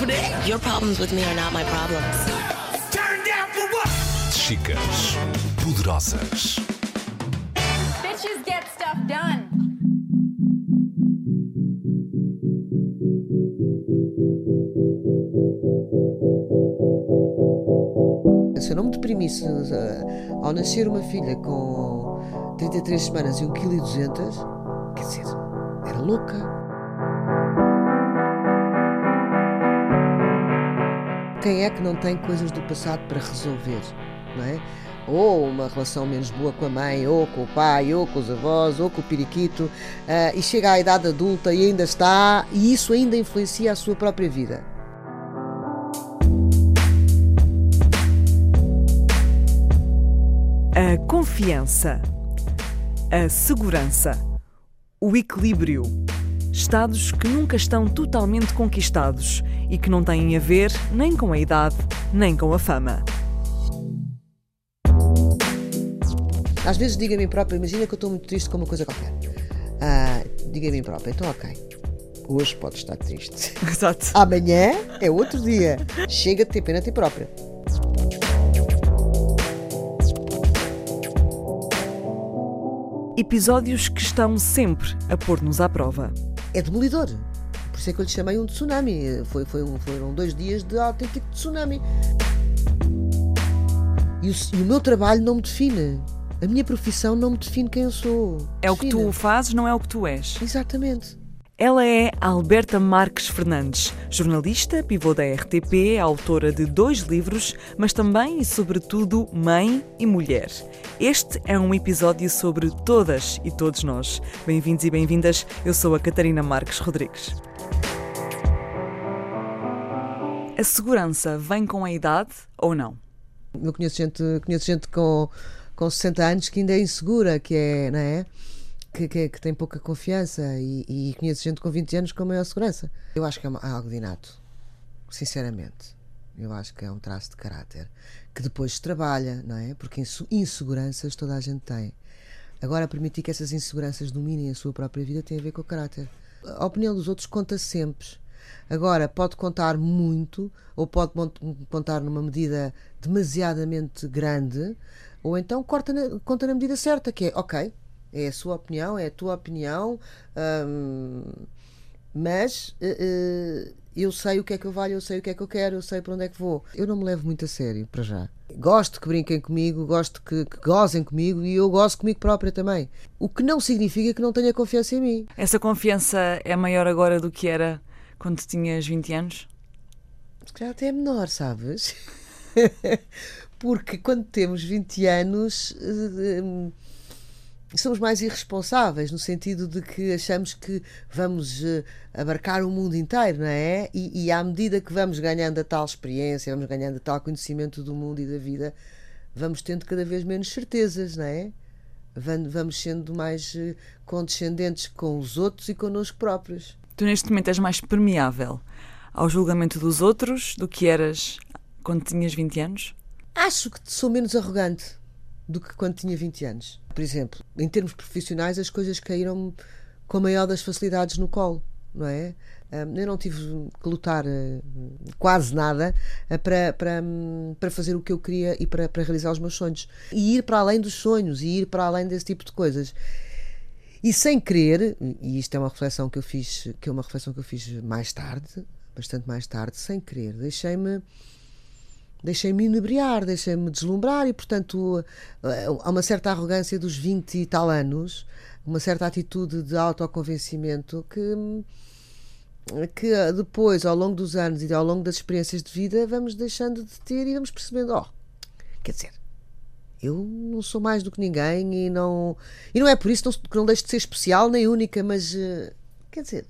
happening? Your problems with me are not my problems. Turn down for what? Chicas poderosas. Bitches get stuff done. Se eu não me deprimisse eh, ao nascer uma filha com 33 semanas e 1,2 kg, quer dizer, era louca. Quem é que não tem coisas do passado para resolver, não é? Ou uma relação menos boa com a mãe, ou com o pai, ou com os avós, ou com o periquito, eh, e chega à idade adulta e ainda está, e isso ainda influencia a sua própria vida. A confiança, a segurança, o equilíbrio. Estados que nunca estão totalmente conquistados e que não têm a ver nem com a idade, nem com a fama. Às vezes digo a mim própria, imagina que eu estou muito triste com uma coisa qualquer. Ah, digo a mim própria, então ok, hoje pode estar triste. Exato. Amanhã é outro dia. Chega de ter pena a ti própria. Episódios que estão sempre a pôr-nos à prova. É demolidor. Por isso é que eu lhe chamei um tsunami. Foi, foi um- foram dois dias de autêntico tsunami. E o, e o meu trabalho não me define. A minha profissão não me define quem eu sou. É o que tu fazes, não é o que tu és. Exatamente. Ela é Alberta Marques Fernandes, jornalista, pivô da RTP, autora de dois livros, mas também e sobretudo mãe e mulher. Este é um episódio sobre todas e todos nós. Bem-vindos e bem-vindas, eu sou a Catarina Marques Rodrigues. A segurança vem com a idade ou não? Eu conheço gente, conheço gente com, com 60 anos que ainda é insegura, que é, não é? Que, que, que tem pouca confiança e, e conheço gente com 20 anos com maior segurança. Eu acho que é algo de inato, sinceramente. Eu acho que é um traço de caráter que depois se trabalha, não é? Porque inseguranças toda a gente tem. Agora, permitir que essas inseguranças dominem a sua própria vida tem a ver com o caráter. A opinião dos outros conta sempre. Agora, pode contar muito, ou pode contar numa medida demasiadamente grande, ou então corta na- conta na medida certa, que é, ok, é a sua opinião, é a tua opinião, hum, mas eh, eu sei o que é que eu valho, eu sei o que é que eu quero, eu sei para onde é que vou. Eu não me levo muito a sério, para já. Gosto que brinquem comigo, gosto que, que gozem comigo e eu gosto comigo própria também. O que não significa que não tenha confiança em mim. Essa confiança é maior agora do que era quando tinhas 20 anos? Se calhar até é menor, sabes? Porque quando temos 20 anos eh, hum, somos mais irresponsáveis, no sentido de que achamos que vamos eh, abarcar o mundo inteiro, não é? E, e à medida que vamos ganhando a tal experiência, vamos ganhando a tal conhecimento do mundo e da vida, vamos tendo cada vez menos certezas, não é? Vamos sendo mais eh, condescendentes com os outros e connosco próprios. Tu neste momento és mais permeável ao julgamento dos outros do que eras quando tinhas 20 anos? Acho que sou menos arrogante do que quando tinha 20 anos. Por exemplo, em termos profissionais, as coisas caíram com a maior das facilidades no colo, não é? Eu não tive que lutar eh, quase nada eh, para, para, hum, para fazer o que eu queria e para, para realizar os meus sonhos. E ir para além dos sonhos, e ir para além desse tipo de coisas. E sem querer, e isto é uma reflexão que eu fiz, que é uma reflexão que eu fiz mais tarde, bastante mais tarde, sem querer, deixei-me deixei-me inebriar, deixei-me deslumbrar e, portanto, eh, há uma certa arrogância dos 20 e tal anos, uma certa atitude de autoconvencimento que, que eh, depois, ao longo dos anos e ao longo das experiências de vida, vamos deixando de ter e vamos percebendo, ó, quer dizer, eu não sou mais do que ninguém e não, e não é por isso que não deixo de ser especial nem única, mas, eh, quer dizer,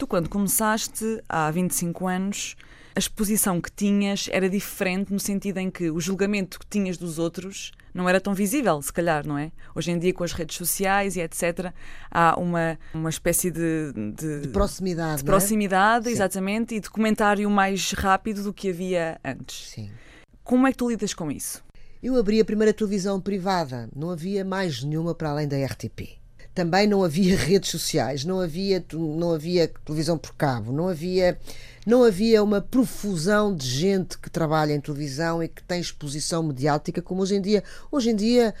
Tu, quando começaste, há 25 anos, a exposição que tinhas era diferente no sentido em que o julgamento que tinhas dos outros não era tão visível, se calhar, não é? Hoje em dia, com as redes sociais e etc., há uma, uma espécie de, de, de proximidade, de é? proximidade, Sim. exatamente, e de comentário mais rápido do que havia antes. Sim. Como é que tu lidas com isso? Eu abri a primeira televisão privada, não havia mais nenhuma para além da RTP. Também não havia redes sociais, não havia, não havia televisão por cabo, não havia. Não havia uma profusão de gente que trabalha em televisão e que tem exposição mediática como hoje em dia. Hoje em dia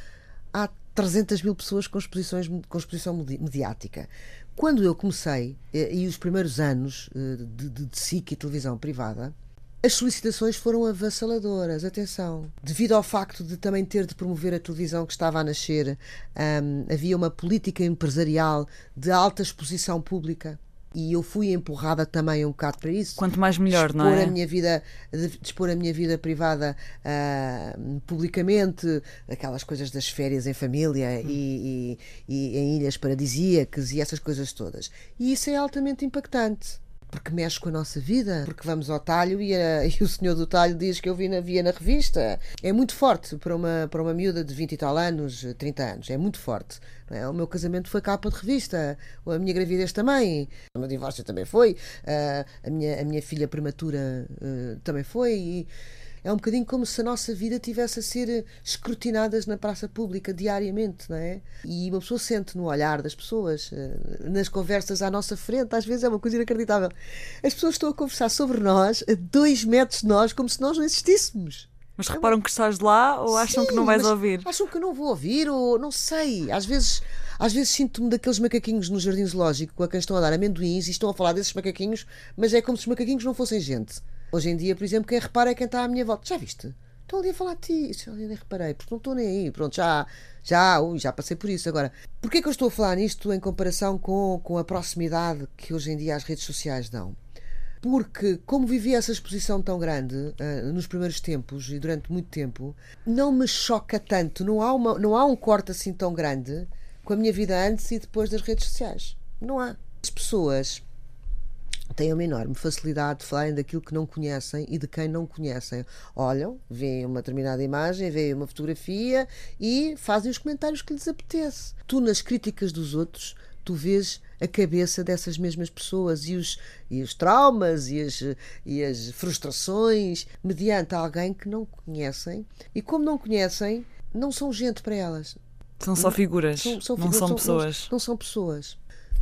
há 300 mil pessoas com, exposições, com exposição mediática. Quando eu comecei, eh, e os primeiros anos eh, de, de, de SIC e televisão privada, as solicitações foram avassaladoras, atenção. Devido ao facto de também ter de promover a televisão que estava a nascer, um, havia uma política empresarial de alta exposição pública. E eu fui empurrada também um bocado para isso. Quanto mais melhor, não é? A minha vida, de expor a minha vida privada uh, publicamente, aquelas coisas das férias em família hum. e, e, e em ilhas paradisíacas e essas coisas todas. E isso é altamente impactante porque mexe com a nossa vida, porque vamos ao talho e, a, e o senhor do talho diz que eu vi na, via na revista. É muito forte para uma, para uma miúda de 20 e tal anos, 30 anos, é muito forte. É? O meu casamento foi capa de revista, a minha gravidez também, o meu divórcio também foi, a, minha, a minha filha prematura uh, também foi. E, é um bocadinho como se a nossa vida tivesse a ser escrutinadas na praça pública diariamente, não é? E uma pessoa sente no olhar das pessoas, eh, nas conversas à nossa frente, às vezes é uma coisa inacreditável. As pessoas estão a conversar sobre nós, a dois metros de nós, como se nós não existíssemos. Mas reparam que estás lá ou acham Sim, que não vais ouvir? Acham que não vou ouvir ou não sei. Às vezes, às vezes sinto-me daqueles macaquinhos no jardim zoológico a quem estão a dar amendoins e estão a falar desses macaquinhos, mas é como se os macaquinhos não fossem gente. Hoje em dia, por exemplo, quem repara é quem está à minha volta. Já viste? Estou ali a falar de ti. Já nem reparei, porque não estou nem aí. Pronto, já, já, já passei por isso. Agora, porquê que eu estou a falar nisto em comparação com, com a proximidade que hoje em dia as redes sociais dão? Porque, como vivi essa exposição tão grande uh, nos primeiros tempos e durante muito tempo, não me choca tanto, não há, uma, não há um corte assim tão grande com a minha vida antes e depois das redes sociais. Não há. As pessoas têm uma enorme facilidade de falarem daquilo que não conhecem e de quem não conhecem. Olham, veem uma determinada imagem, veem uma fotografia e fazem os comentários que lhes apetece. Tu, nas críticas dos outros, tu vês a cabeça dessas mesmas pessoas e os, e os traumas e as, e as frustrações mediante alguém que não conhecem. E como não conhecem, não são gente para elas. São só figuras, são, são não são, são pessoas. Não, não são pessoas.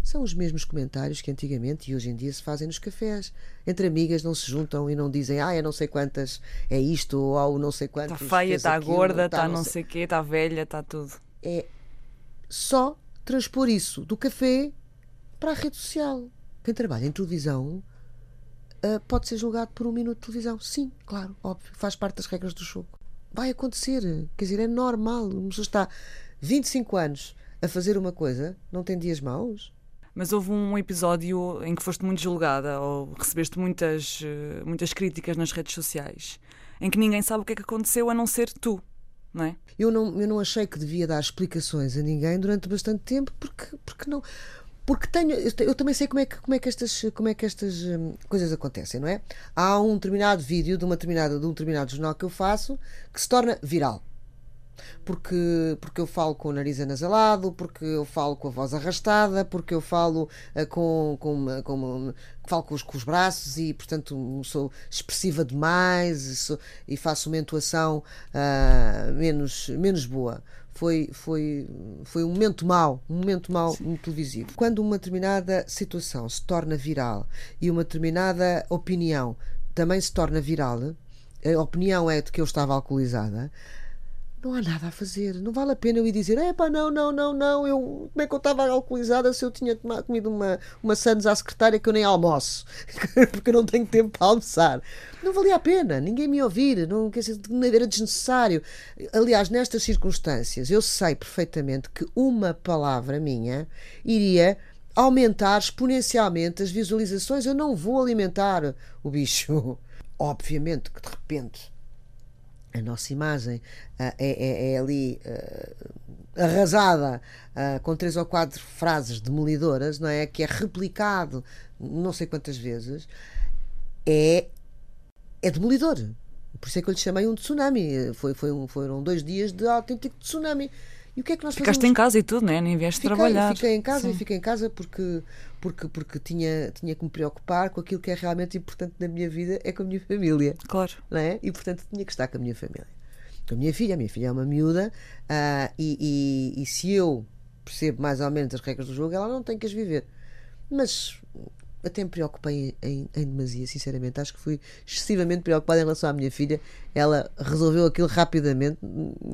São os mesmos comentários que antigamente e hoje em dia se fazem nos cafés. Entre amigas não se juntam e não dizem, ah, eu não sei quantas é isto ou não sei quantas. Está feia, está gorda, está tá não sei o quê, está velha, está tudo. É só transpor isso do café para a rede social. Quem trabalha em televisão uh, pode ser julgado por um minuto de televisão. Sim, claro, óbvio, faz parte das regras do jogo. Vai acontecer, quer dizer, é normal. Uma pessoa está 25 anos a fazer uma coisa, não tem dias maus mas houve um episódio em que foste muito julgada ou recebeste muitas, eh, muitas críticas nas redes sociais, em que ninguém sabe o que é que aconteceu a não ser tu, não é? Eu não, eu não achei que devia dar explicações a ninguém durante bastante tempo, porque, porque não. Porque tenho, eu também sei como é que, como é que estas, como é que estas hum, coisas acontecem, não é? Há um determinado vídeo de, uma determinada, de um determinado jornal que eu faço que se torna viral porque, porque eu falo com o nariz anasalado, porque eu falo com a voz arrastada, porque eu falo uh, com, com, com, falo com os, com os braços e, portanto, sou expressiva demais e, sou, e faço uma entoação uh, menos, menos boa. Foi, foi, foi um momento mau, um momento mau no televisivo. Quando uma determinada situação se torna viral e uma determinada opinião também se torna viral, a opinião é de que eu estava alcoolizada, não há nada a fazer. Não vale a pena eu ir dizer, é pá, não, não, não, não, eu, como é que eu estava alcoolizada se eu tinha comido uma, uma sandes à secretária que eu nem almoço, porque eu não tenho tempo para almoçar. Não valia a pena, ninguém me ouvir, não, quer dizer, era desnecessário. Aliás, nestas circunstâncias, eu sei perfeitamente que uma palavra minha iria aumentar exponencialmente as visualizações. Eu não vou alimentar o bicho. Obviamente que de repente a nossa imagem uh, é, é, é, ali uh, arrasada uh, com três ou quatro frases demolidoras, não é? Que é replicado não sei quantas vezes, é, é demolidor. Por isso é que eu lhe chamei um tsunami. Foi, foi um, foram dois dias de autêntico tsunami. E o que é que nós Ficaste fazemos? em casa e tudo, não é? Nem vieste fiquei, trabalhar. Fiquei em casa Sim. e fiquei em casa porque, porque, porque tinha, tinha que me preocupar com aquilo que é realmente importante na minha vida, é com a minha família. Claro. Não é? E portanto tinha que estar com a minha família. Com a minha filha, a minha filha é uma miúda, uh, e, e, e se eu percebo mais ou menos as regras do jogo, ela não tem que as viver. Mas até me preocupei em, em, em demasia, sinceramente. Acho que fui excessivamente preocupada em relação à minha filha. Ela resolveu aquilo rapidamente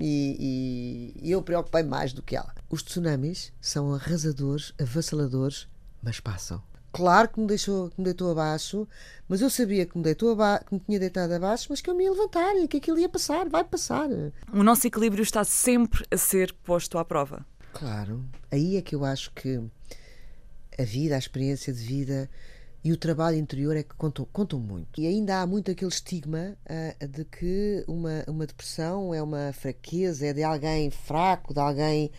e, e, e eu preocupei mais do que ela. Os tsunamis são arrasadores, avassaladores, mas passam. Claro que me, deixou, que me deitou abaixo, mas eu sabia que me, deitou aba que me tinha deitado abaixo, mas que eu me ia levantar e que aquilo ia passar, vai passar. O nosso equilíbrio está sempre a ser posto à prova. Claro, aí é que eu acho que a vida, a experiência de vida e o trabalho interior é que contam, contam muito. E ainda há muito aquele estigma uh, de que uma, uma depressão é uma fraqueza, é de alguém fraco, de alguém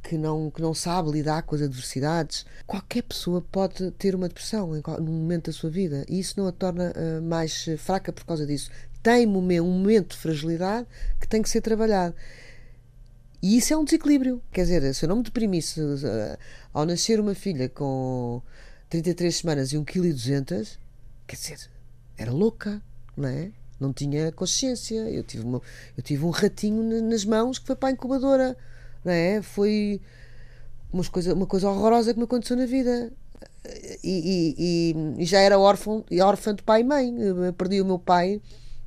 que não, que não sabe lidar com as adversidades. Qualquer pessoa pode ter uma depressão em, num momento da sua vida e isso não a torna uh, mais fraca por causa disso. Tem um momento de fragilidade que tem que ser trabalhado. E isso é um desequilíbrio. Quer dizer, se eu não me deprimisse uh, ao nascer uma filha com 33 semanas e 1,2 kg, quer dizer, era louca, não é? Não tinha consciência. Eu tive, uma, eu tive um ratinho nas mãos que foi para a incubadora, não é? Foi uma coisa, uma coisa horrorosa que me aconteceu na vida. E, e, e, já era órfã, órfã de pai e mãe. Eu perdi o meu pai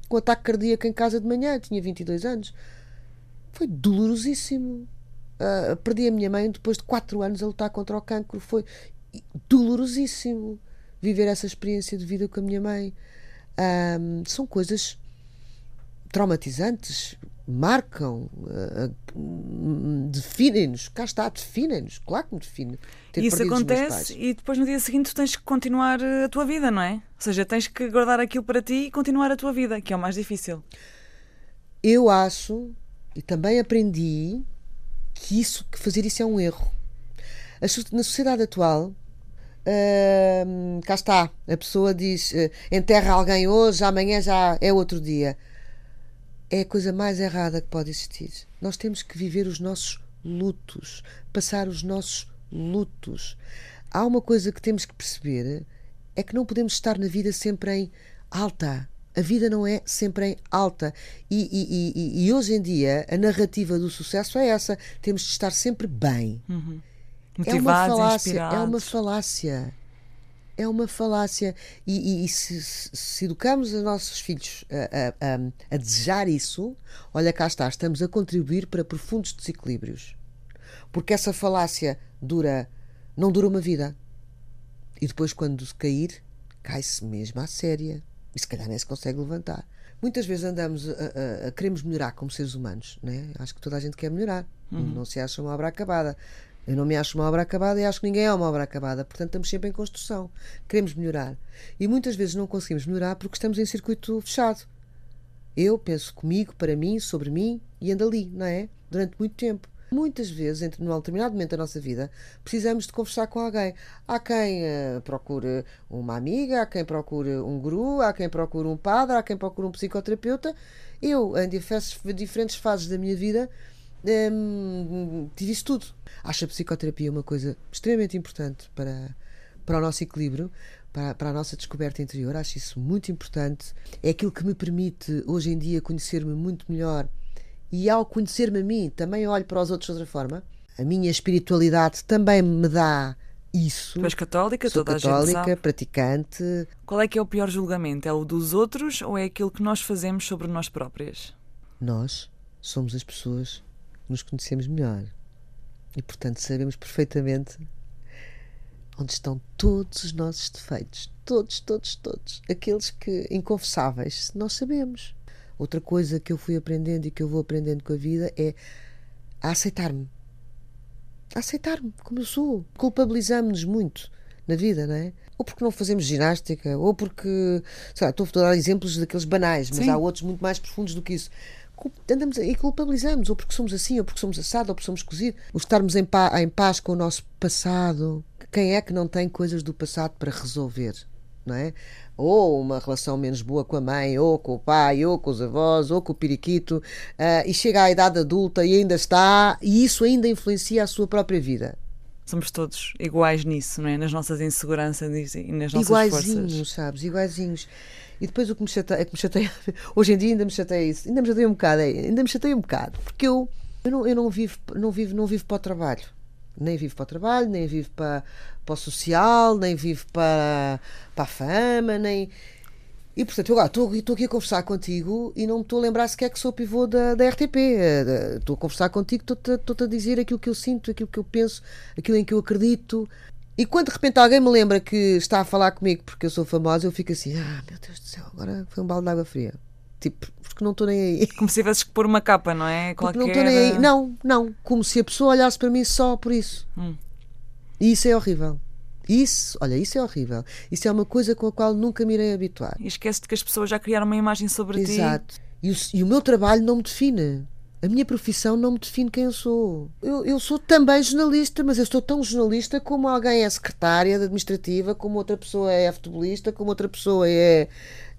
com ataque cardíaco em casa de manhã, tinha 22 anos. Foi dolorosíssimo. Uh, perdi a minha mãe depois de 4 anos a lutar contra o cancro. Foi dolorosíssimo viver essa experiência de vida com a minha mãe. Um, são coisas traumatizantes, marcam, uh, definem-nos. Cá está, definem-nos. Claro que me define. Isso acontece e depois no dia seguinte tens que continuar a tua vida, não é? Ou seja, tens que guardar aquilo para ti e continuar a tua vida, que é o mais difícil. Eu acho e também aprendi que isso, que fazer isso é um erro. Na sociedade atual, uh, cá está, a pessoa diz uh, enterra alguém hoje, amanhã já é outro dia. É a coisa mais errada que pode existir. Nós temos que viver os nossos lutos, passar os nossos lutos. Há uma coisa que temos que perceber: é que não podemos estar na vida sempre em alta. A vida não é sempre em alta. E, e, e, e hoje em dia a narrativa do sucesso é essa: temos de estar sempre bem. Uhum. é uma falácia. É uma falácia. É uma falácia. E, se, se, educamos os nossos filhos a, a, a, a desejar isso, olha cá está, estamos a contribuir para profundos desequilíbrios. Porque essa falácia dura, não dura uma vida. E depois, quando cair, cai-se mesmo à séria e se calhar nem se consegue levantar. Muitas vezes andamos a, a, a queremos melhorar como seres humanos, né? acho que toda a gente quer melhorar, uhum. não se acha uma obra acabada. Eu não me acho uma obra acabada e acho que ninguém é uma obra acabada, portanto estamos sempre em construção, queremos melhorar. E muitas vezes não conseguimos melhorar porque estamos em circuito fechado. Eu penso comigo, para mim, sobre mim e ando ali, não é? Durante muito tempo. Muitas vezes, entre num determinado momento da nossa vida, precisamos de conversar com alguém. Há quem uh, procure uma amiga, há quem procure um guru, há quem procure um padre, há quem procure um psicoterapeuta. Eu, em diferentes fases da minha vida, um, tive isso tudo. Acho a psicoterapia uma coisa extremamente importante para, para o nosso equilíbrio, para, para, a nossa descoberta interior. Acho isso muito importante. É aquilo que me permite, hoje em dia, conhecer-me muito melhor e ao conhecer-me a mim, também olho para os outros de outra forma. A minha espiritualidade também me dá isso. Tu és católica, Sou toda católica, a gente sabe. praticante. Qual é que é o pior julgamento? É o dos outros ou é aquilo que nós fazemos sobre nós próprias? Nós somos as pessoas que nos conhecemos melhor. E, portanto, sabemos perfeitamente onde estão todos os nossos defeitos. Todos, todos, todos. Aqueles que inconfessáveis, nós sabemos. Outra coisa que eu fui aprendendo e que eu vou aprendendo com a vida é a aceitar-me. A aceitar-me como eu sou. Culpabilizamos-nos muito na vida, não é? Ou porque não fazemos ginástica, ou porque. Sei lá, estou a dar exemplos daqueles banais, mas Sim. há outros muito mais profundos do que isso. Andamos e culpabilizamos, ou porque somos assim, ou porque somos assado, ou porque somos cozido. O estarmos em, pa em paz com o nosso passado. Quem é que não tem coisas do passado para resolver? Não é? ou uma relação menos boa com a mãe, ou com o pai, ou com os avós, ou com o periquito, uh, e chega à idade adulta e ainda está, e isso ainda influencia a sua própria vida. Somos todos iguais nisso, não é? Nas nossas inseguranças e nas nossas iguaizinhos, forças. sabes? Iguaizinhos. E depois o que me chateia, que me chateia, hoje em dia ainda me chateia isso, ainda me chateia um bocado, é, ainda me chateia um bocado, porque eu, eu, não, eu não, vivo, não, vivo, não vivo para o trabalho. Nem vivo para o trabalho, nem vivo para, para o social, nem vivo para, para a fama, nem. E portanto, eu agora estou, aqui a conversar contigo e não me estou a lembrar sequer que sou pivô da, da RTP. Eh, Estou a conversar contigo, estou-te, estou-te a dizer aquilo que eu sinto, aquilo que eu penso, aquilo em que eu acredito. E quando de repente alguém me lembra que está a falar comigo porque eu sou famosa, eu fico assim: ah, meu Deus do céu, agora foi um balde de água fria. Tipo, porque não estou nem aí. Como se tivesses que pôr uma capa, não é? Porque Qualquer... não estou nem aí. Não, não. Como se a pessoa olhasse para mim só por isso. Hum. E isso é horrível. Isso, olha, isso é horrível. Isso é uma coisa com a qual nunca me irei habituar. E esquece-te que as pessoas já criaram uma imagem sobre ti. Exato. E o, e o meu trabalho não me define. A minha profissão não me define quem eu sou. Eu, eu sou também jornalista, mas eu sou tão jornalista como alguém é secretária administrativa, como outra pessoa é futebolista, como outra pessoa é,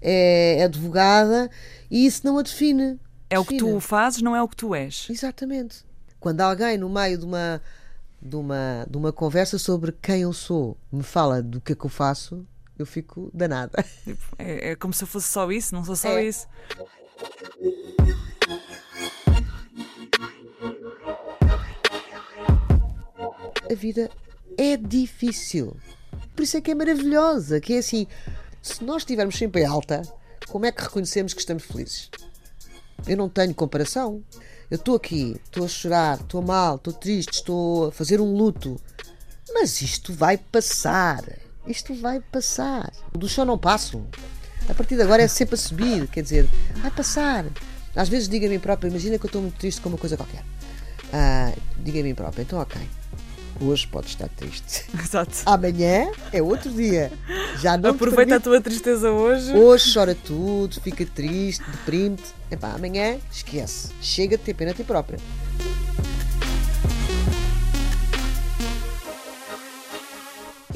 é advogada, e isso não a define. É o que Define. tu fazes, não é o que tu és. Exatamente. Quando alguém, no meio de uma, de uma, de uma conversa sobre quem eu sou, me fala do que é que eu faço, eu fico danada. É, é como se eu fosse só isso, não sou só É. isso. A vida é difícil. Por isso é que é maravilhosa. Que é assim, se nós estivermos sempre em alta, como é que reconhecemos que estamos felizes? Eu não tenho comparação. Eu estou aqui, estou a chorar, estou mal, estou triste, estou a fazer um luto. Mas isto vai passar. Isto vai passar. Do chão não passo. A partir de agora é sempre a subir. Quer dizer, vai passar. Às vezes digo a mim própria, imagina que eu estou muito triste com uma coisa qualquer. Ah, digo a mim própria, então ok. Hoje pode estar triste. Exato. Amanhã é outro dia. Já não Aproveita a tua tristeza hoje. Hoje chora tudo, fica triste, deprime-te. Epá, amanhã esquece. Chega de ter pena a ti própria.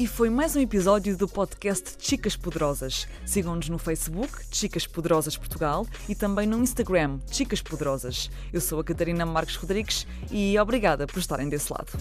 E foi mais um episódio do podcast Chicas Poderosas. Sigam-nos no Facebook, Chicas Poderosas Portugal, e também no Instagram, Chicas Poderosas. Eu sou a Catarina Marques Rodrigues e obrigada por estarem desse lado.